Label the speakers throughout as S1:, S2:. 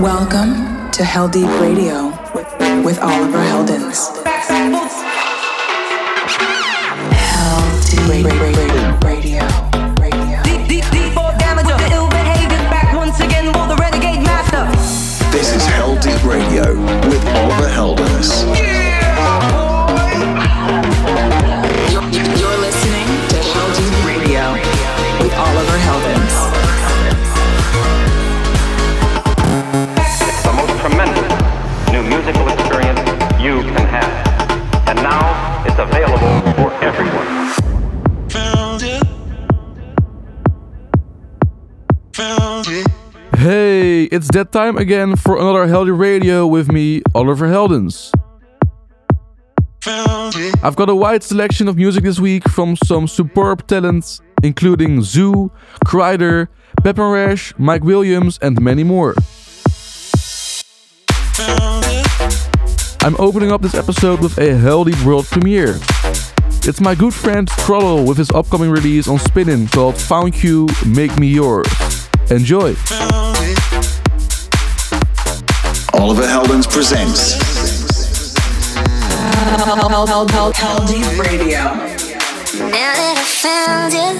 S1: Welcome to Heldeep Radio with Oliver Heldens. Heldeep Radio.
S2: It's
S3: that time again for another Heldeep Radio with me, Oliver Heldens. I've got a wide selection of music this week from some superb talents, including Zoo, Kryder, Pep & Rash, Mike Williams, and many more. I'm opening up this episode with a Heldeep World premiere. It's my good friend Trollo with his upcoming release on Spinnin' called Found You, Make Me Yours. Enjoy!
S4: Oliver Heldens presents
S1: Radio.
S5: Now that I found you,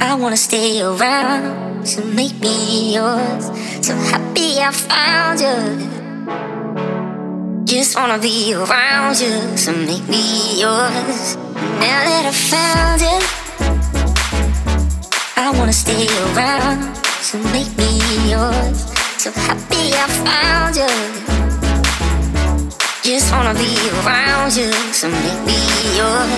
S5: I wanna stay around. So make me yours. So happy I found you. Just wanna be around you. So make me yours. Now that I found you, I wanna stay around. So make me yours. So happy I found you. Just wanna be around you, so make me yours.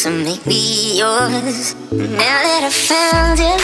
S5: So make me yours. Now that I found you,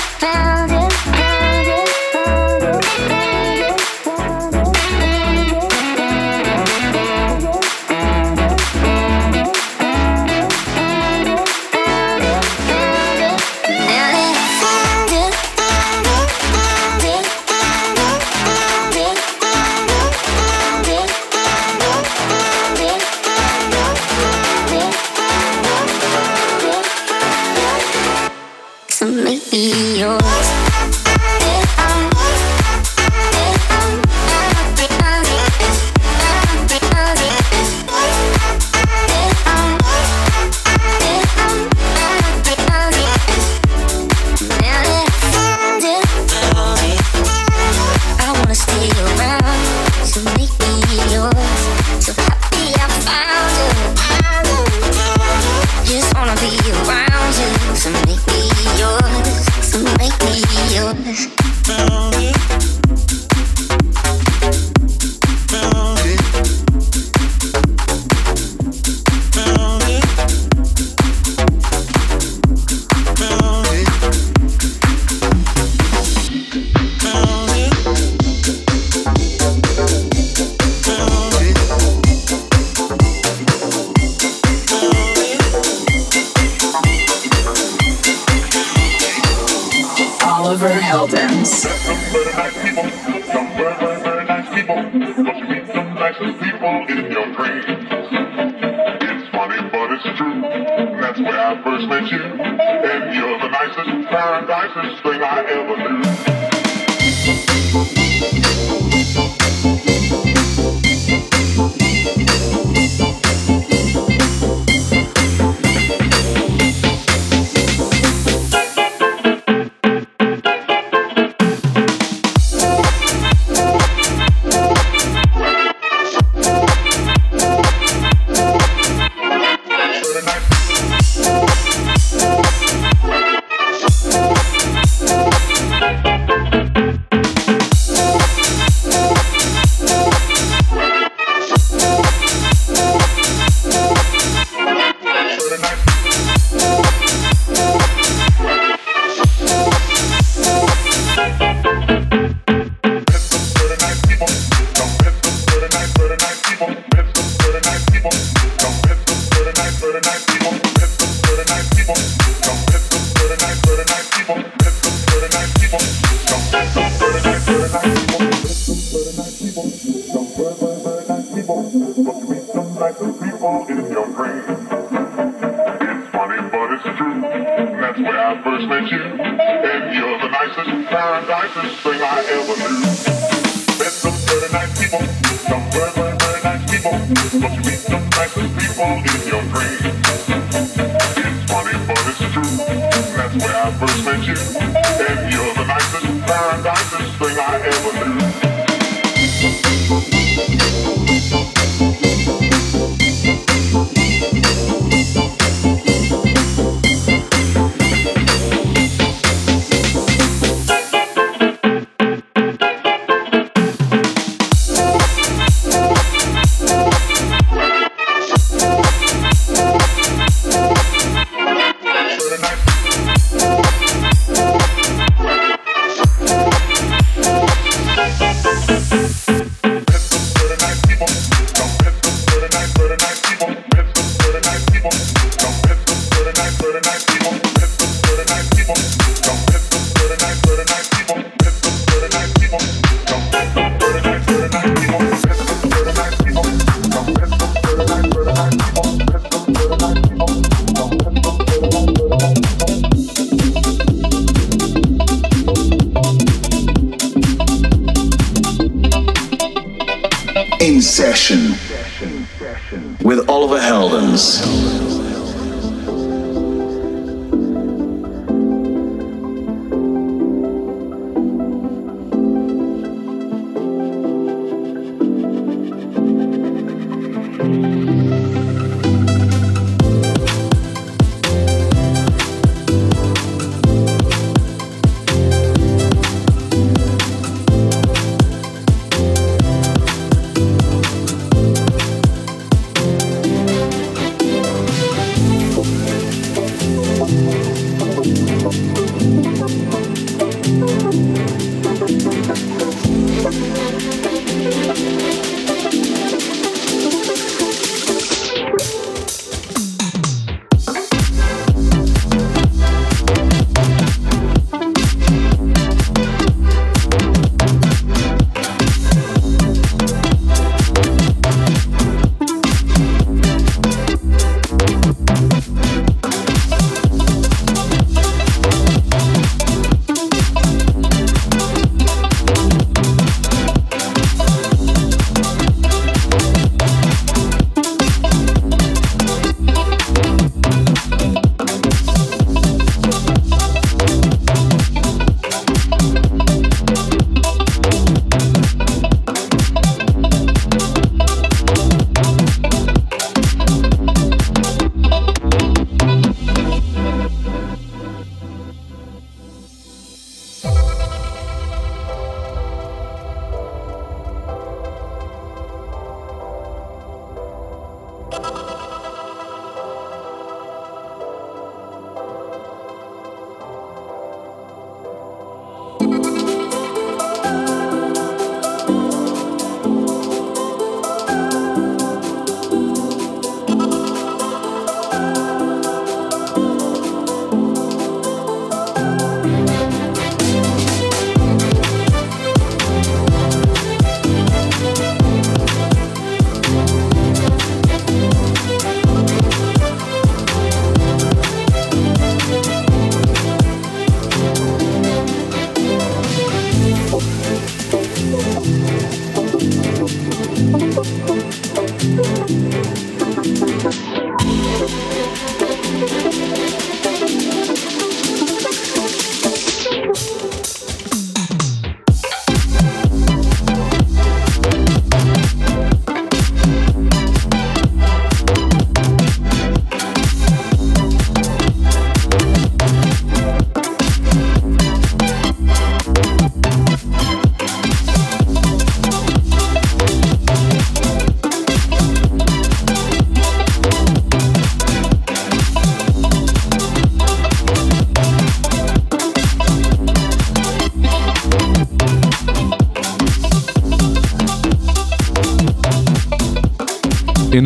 S6: session with Oliver Heldens.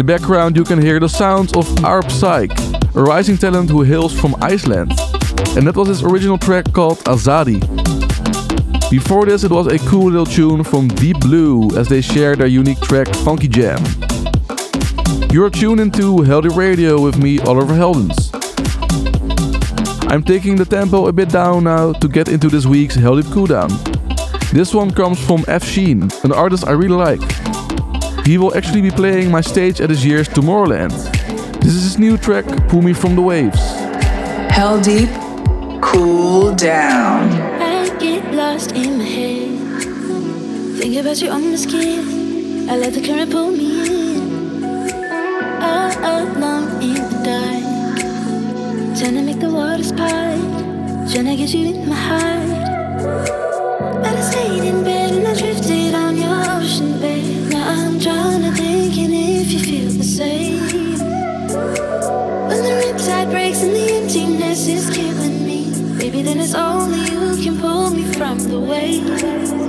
S3: the background, you can hear the sounds of Arp Psyche, a rising talent who hails from Iceland. And that was his original track called Azadi. Before this, it was a cool little tune from Deep Blue as they shared their unique track Funky Jam. You're tuned into Heldeep Radio with me, Oliver Heldens. I'm taking the tempo a bit down now to get into this week's Heldeep Cooldown. This one comes from F Sheen, an artist I really like. He will actually be playing my stage at his year's Tomorrowland. This is his new track, Pull Me From The Waves.
S4: Heldeep, Cool Down.
S7: I get lost in my head. Think about you on the skin. I let the current pull me in. All alone in the dark. Trying to make the water part. Trying to get you in my heart. But I stayed in bed and I drifted. then it's only you can pull me from the
S4: way.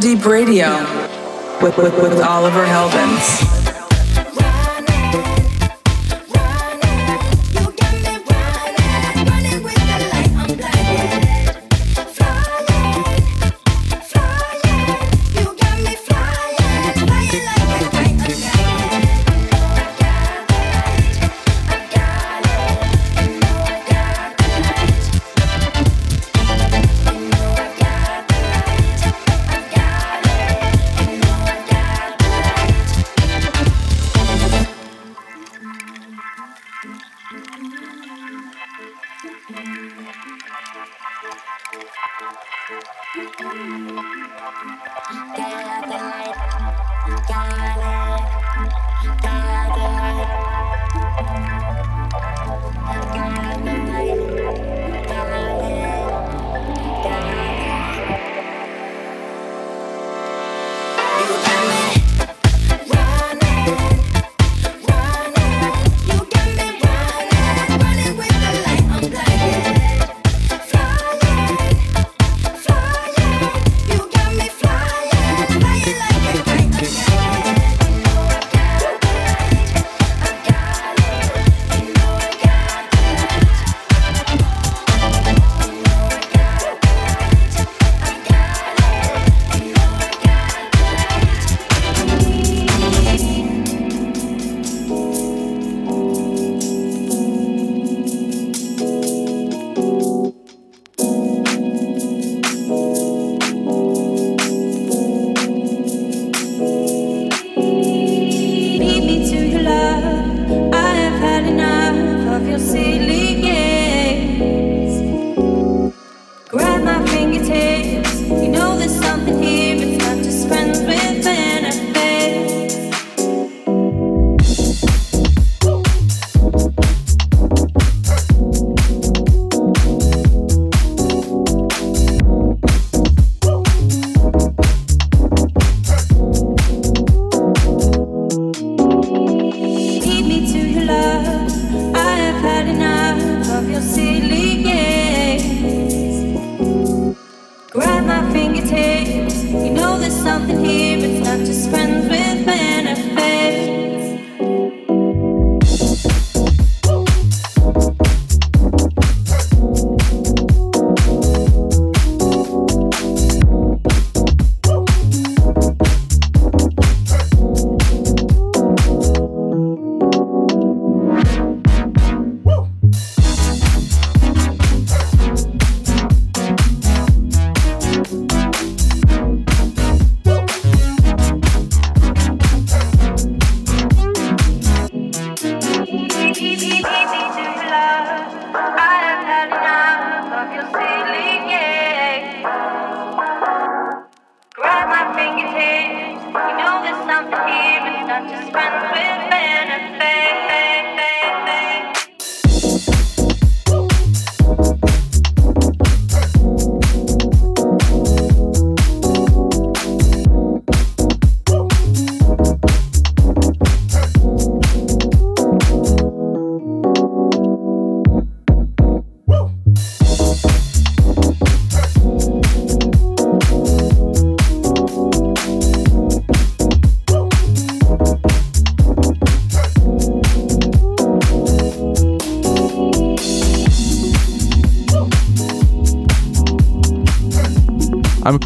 S4: Deep Radio with, with, with Oliver Heldens.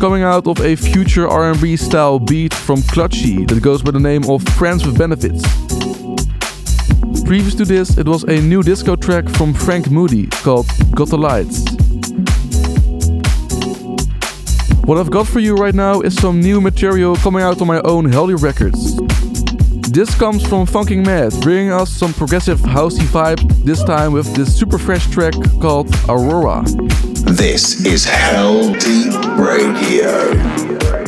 S3: Coming out of a future R&B style beat from Clutchy that goes by the name of Friends with Benefits. Previous to this, it was a new disco track from Frank Moody called Got the Lights. What I've got for you right now is some new material coming out on my own Heldeep Records. This comes from Funking Mad, bringing us some progressive housey vibe, this time with this super fresh track called Aurora.
S4: This is Heldeep Radio.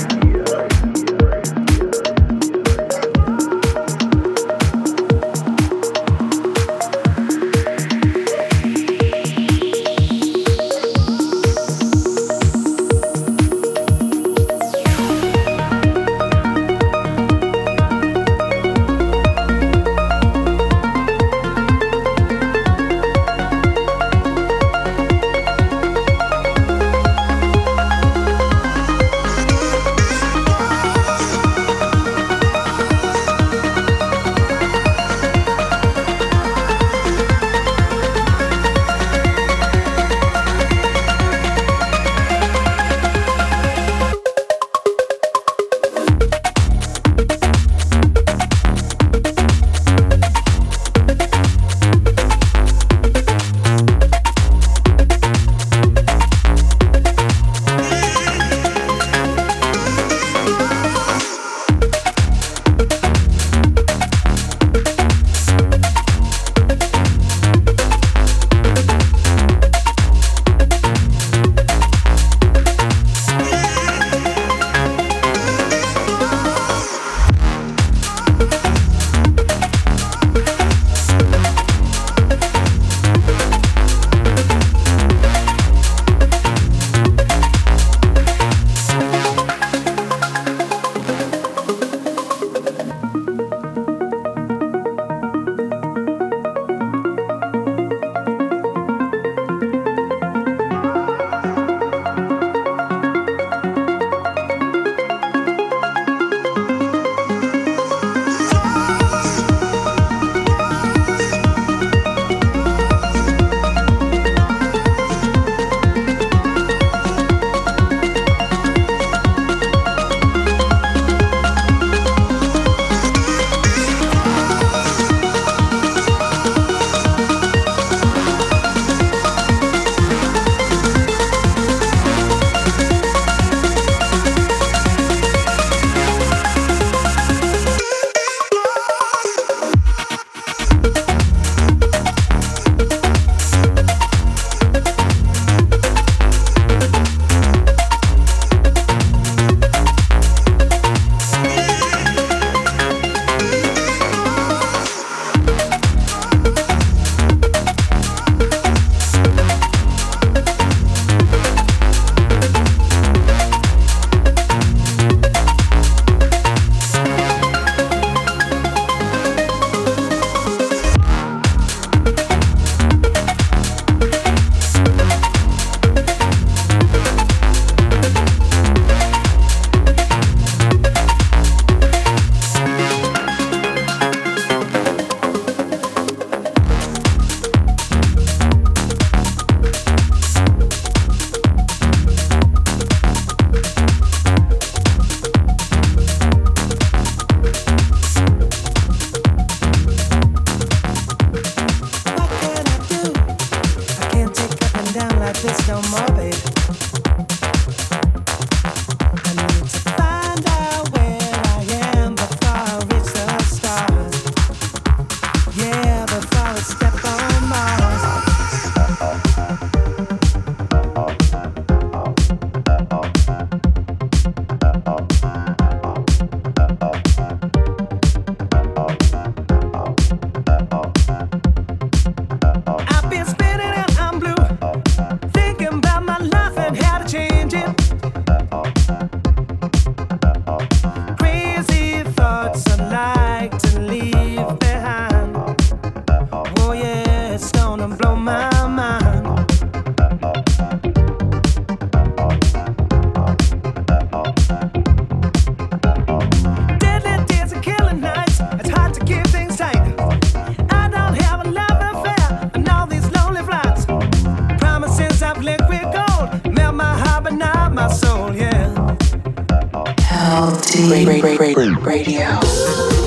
S8: MLD Radio.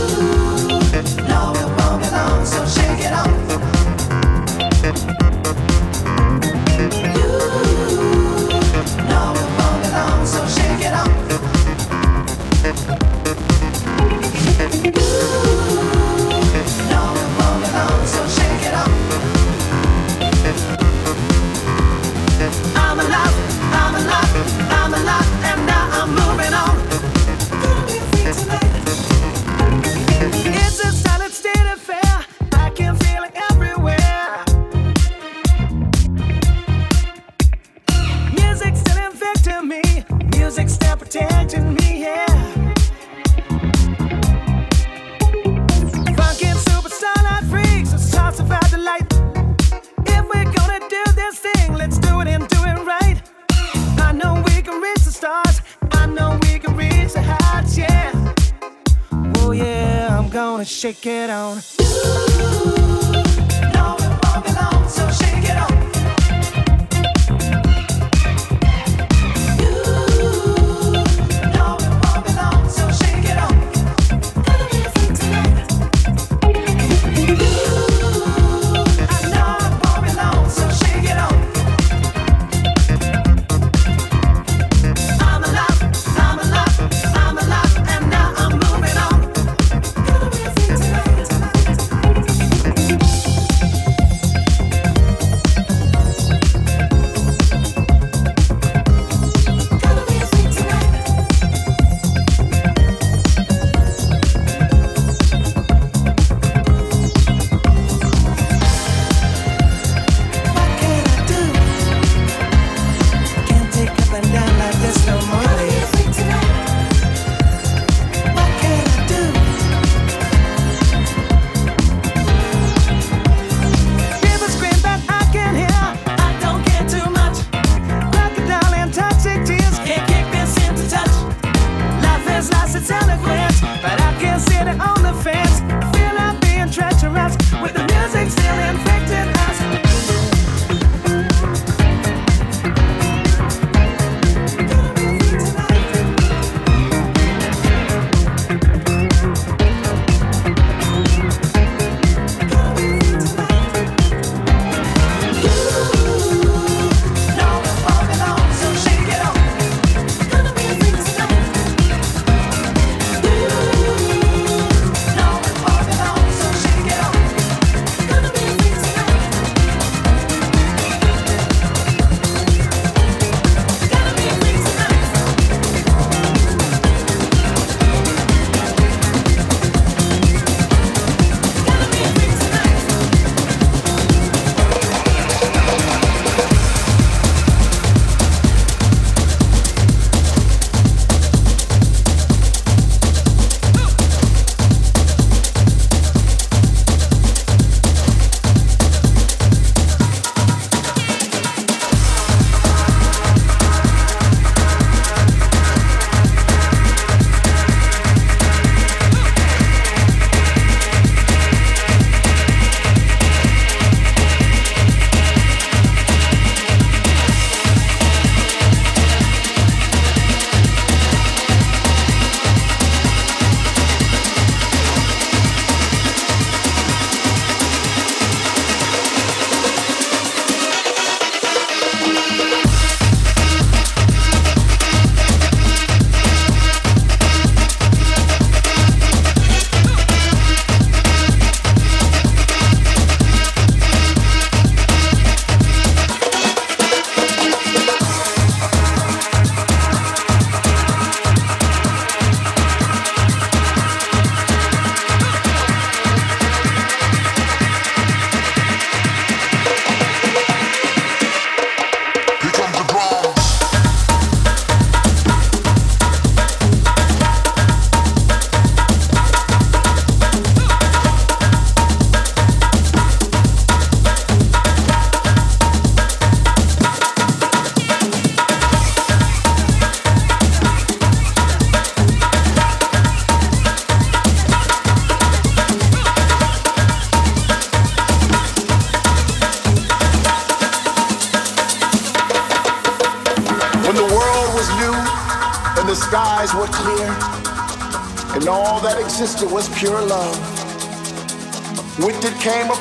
S9: It on.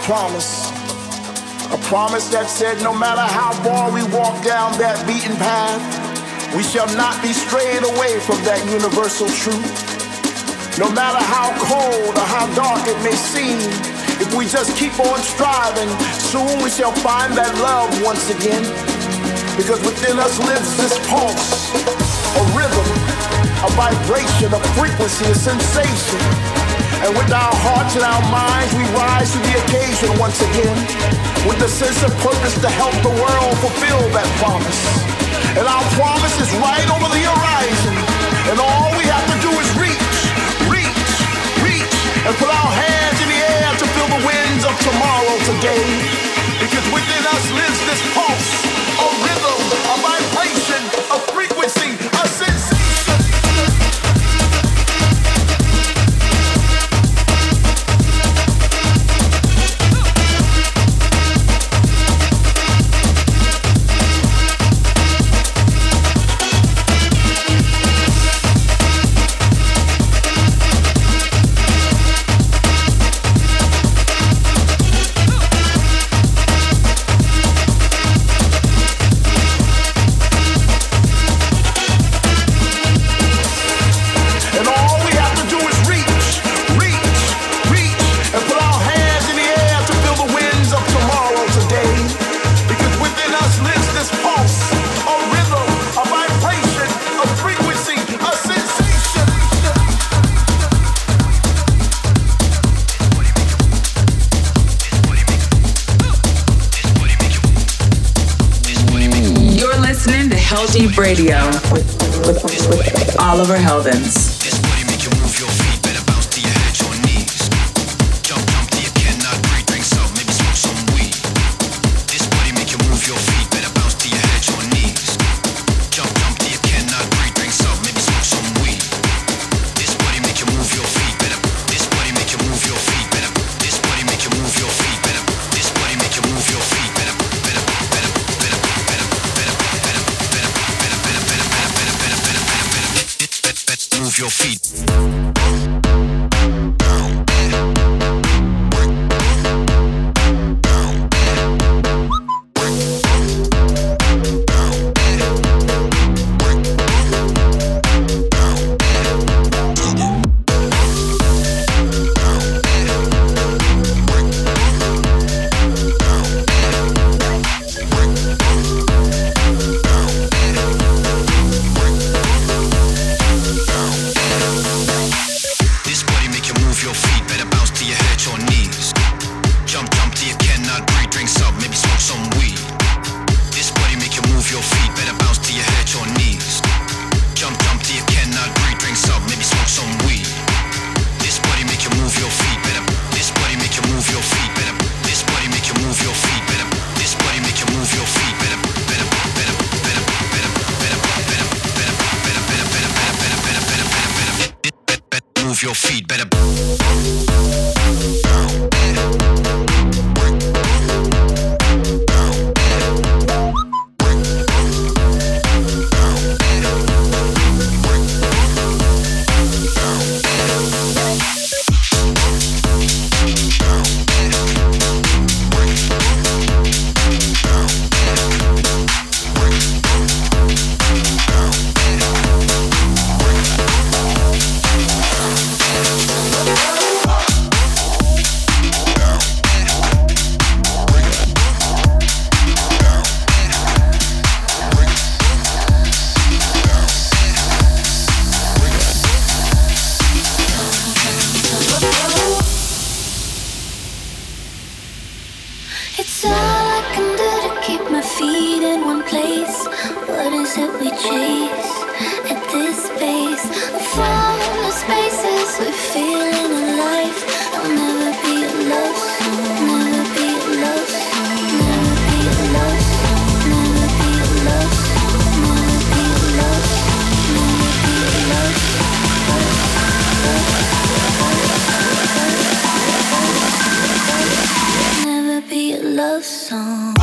S10: Promise, a promise that said no matter how far we walk down that beaten path, we shall not be strayed away from that universal truth. No matter how cold or how dark it may seem, if we just keep on striving, soon we shall find that love once again. Because within us lives this pulse, a rhythm, a vibration, a frequency, a sensation. And with our hearts and our minds, we rise to the occasion once again with the sense of purpose to help the world fulfill that promise. And our promise is right over the horizon. And all we have to do is reach, reach, reach, and put our hands in the air to feel the winds of tomorrow today. Because within us lives this pulse, a rhythm,
S1: Radio with, with, with Oliver Heldens.
S11: Your feet.
S7: All I can do to keep my feet in one place. What is it we chase at this pace? We fall in spaces we're feeling love song.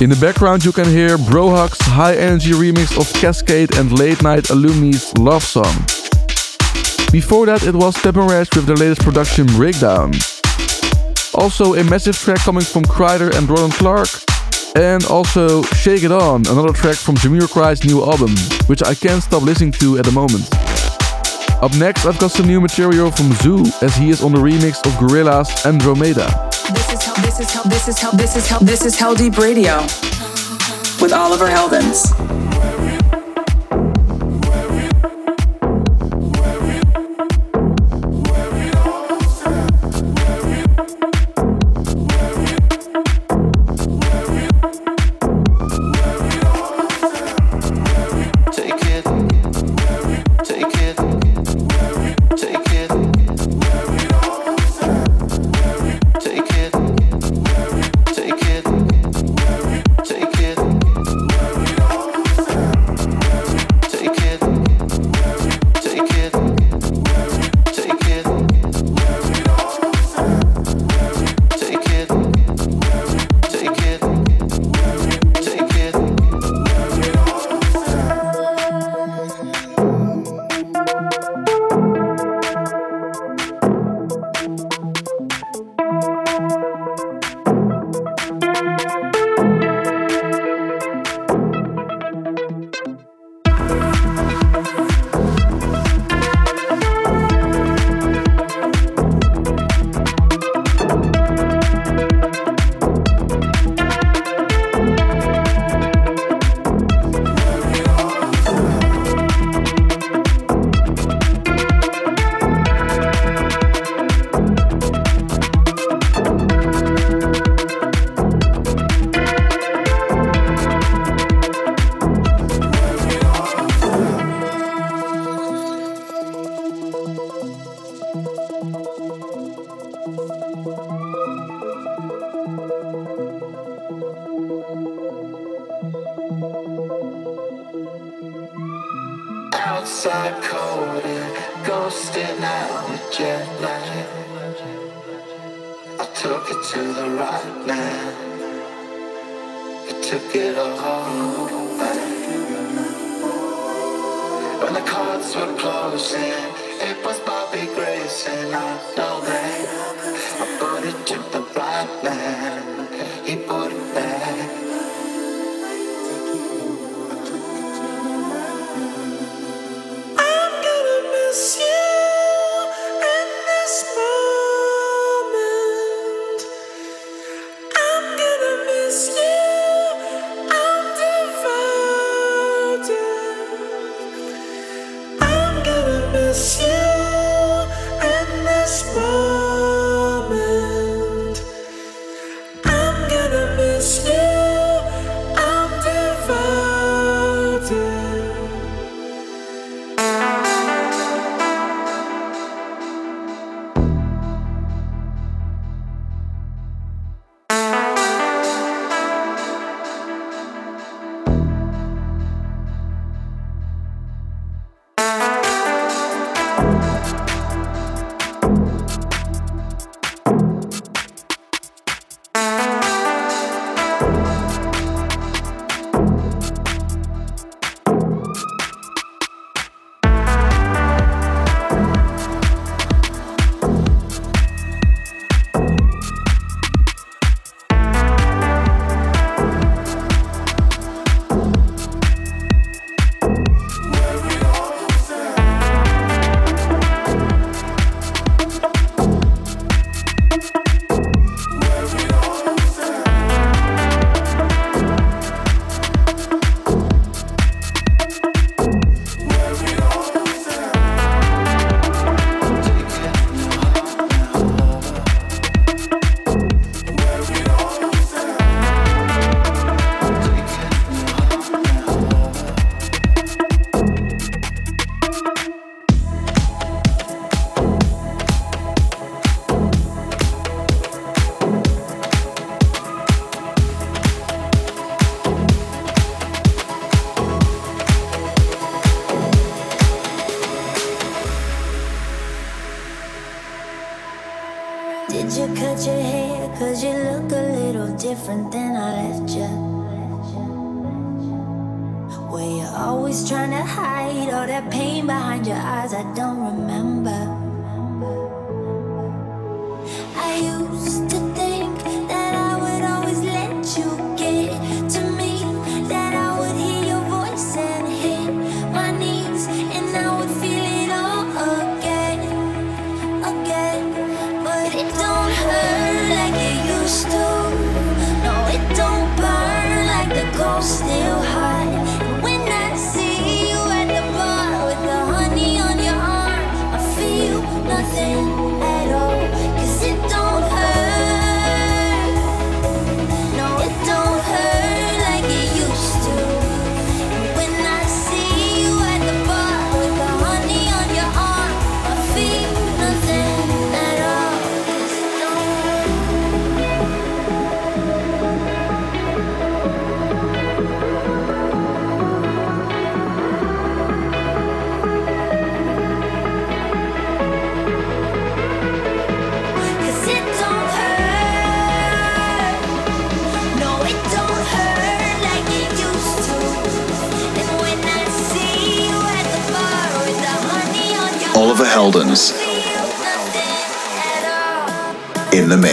S3: In the background you can hear Brohug's high energy remix of Kaskade and Late Night Alumni's Love Song. Before that it was Rash with their latest production Breakdown. Also a massive track coming from Kryder and Roland Clark. And also Shake It On, another track from Jamiroquai's new album, which I can't stop listening to at the moment. Up next I've got some new material from Zhu, as he is on the remix of Gorillaz Andromeda.
S12: This is how this is how this is how this is how deep Radio with Oliver Heldens.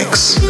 S4: Mix.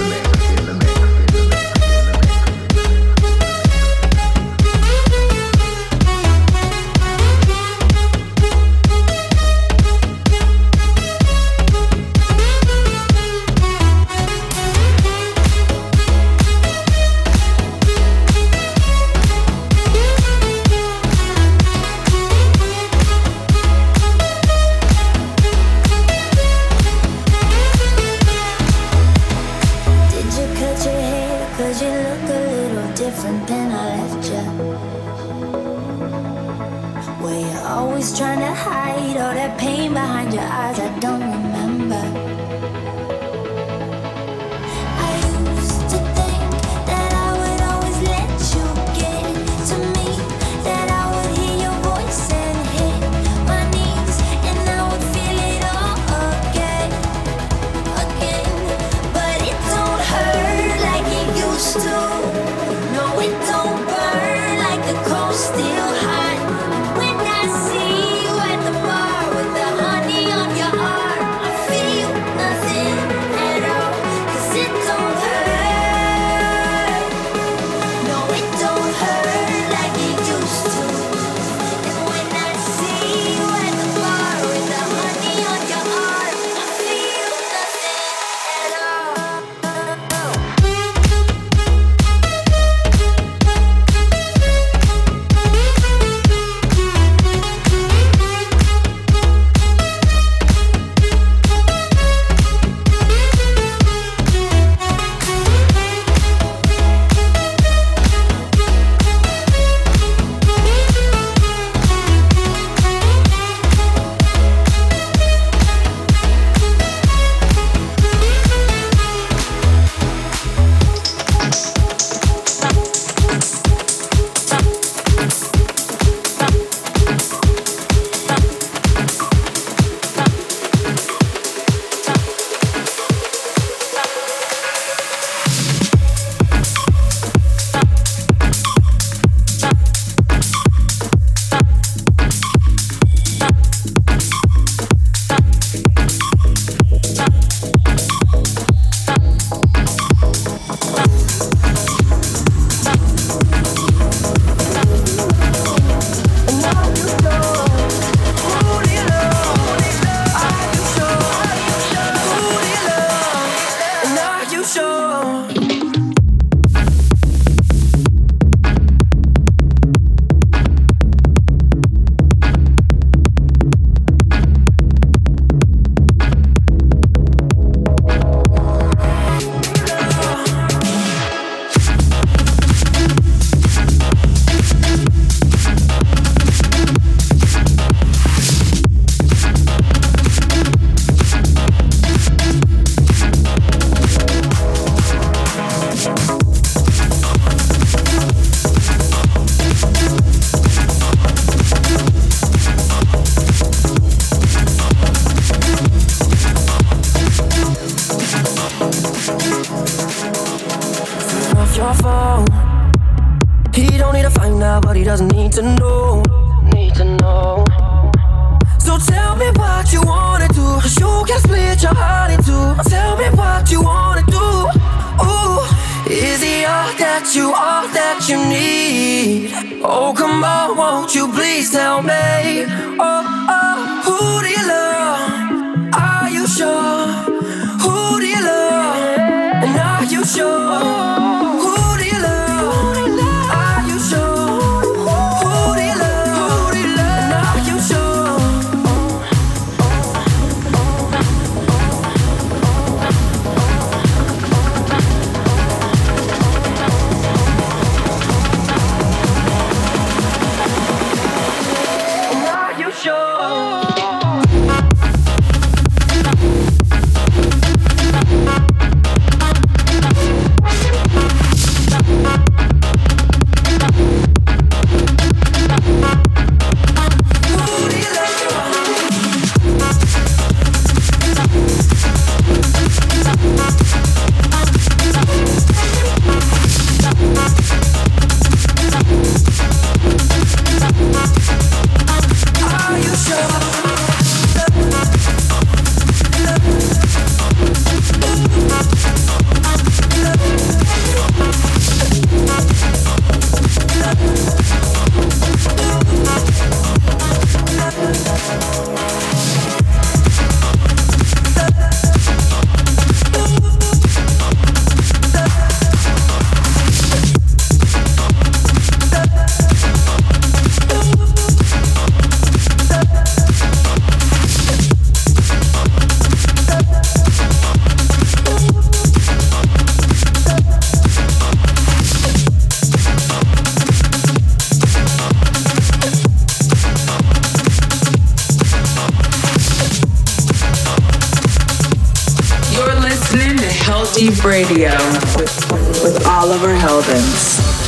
S13: Oh, oh,
S1: Oliver Heldens.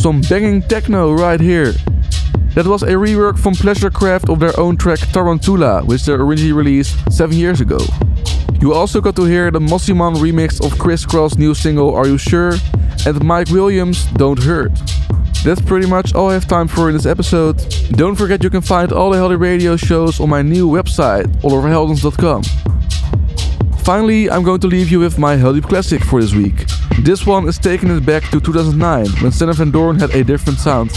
S3: Some banging techno right here. That was a rework from Pleasurekraft of their own track Tarantula, which they originally released 7 years ago. You also got to hear the Mosimann remix of Kris Kross' new single Are You Sure? and Mike Williams' Don't Hurt. That's pretty much all I have time for in this episode. Don't forget you can find all the Heldeep Radio shows on my new website, oliverheldens.com. Finally, I'm going to leave you with my Heldeep Classic for this week. This one is taking it back to 2009, when Sander Van Doorn had a different sound.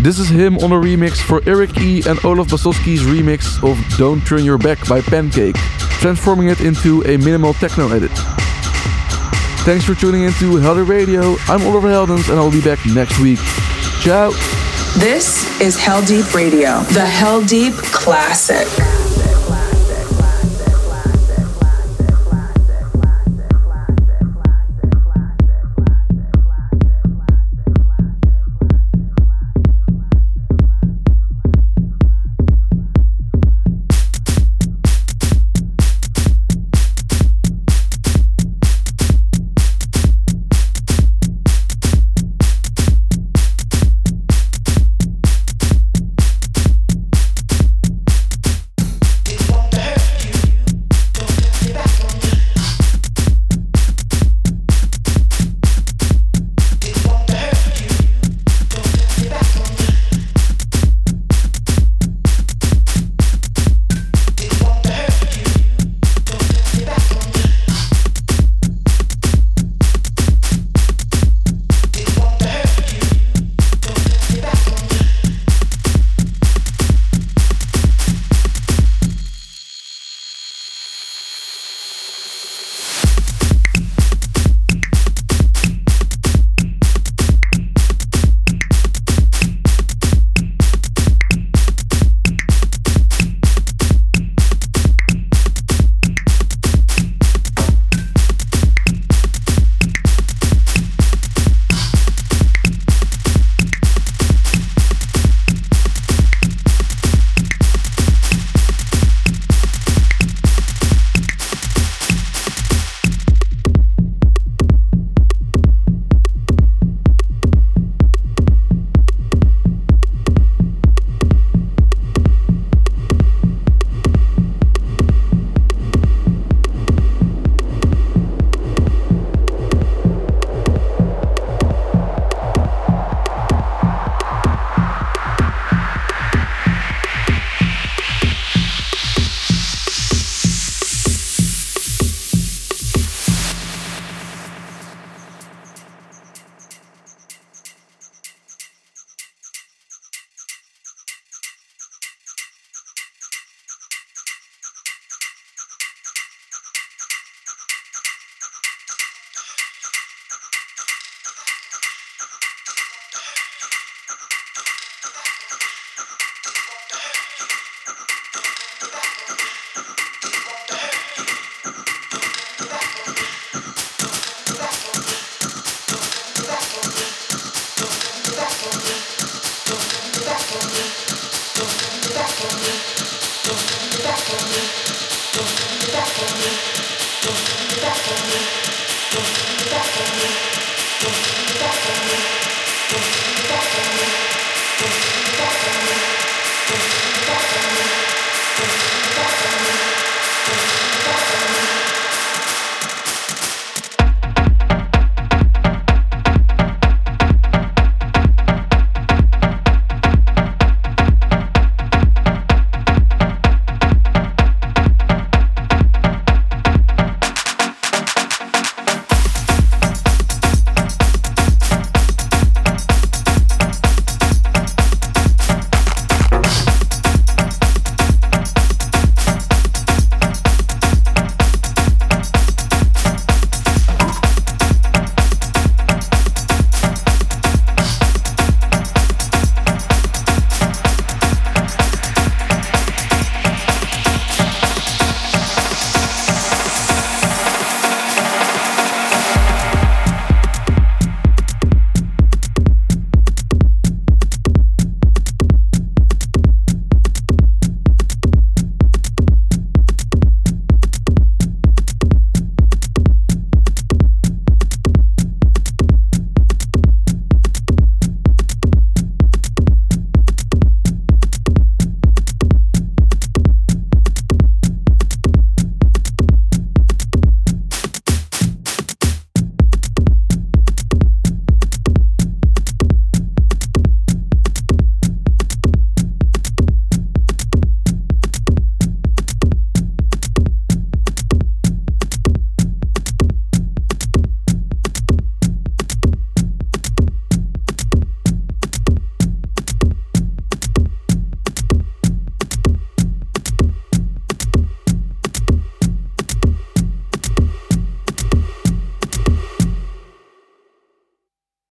S3: This is him on a remix for Eric E. and Olav Basoski's remix of Don't Turn Your Back by Pancake, transforming it into a minimal techno edit. Thanks for tuning into Heldeep Radio. I'm Oliver Heldens and I'll be back next week. Ciao!
S1: This is Heldeep Radio, the Heldeep Classic.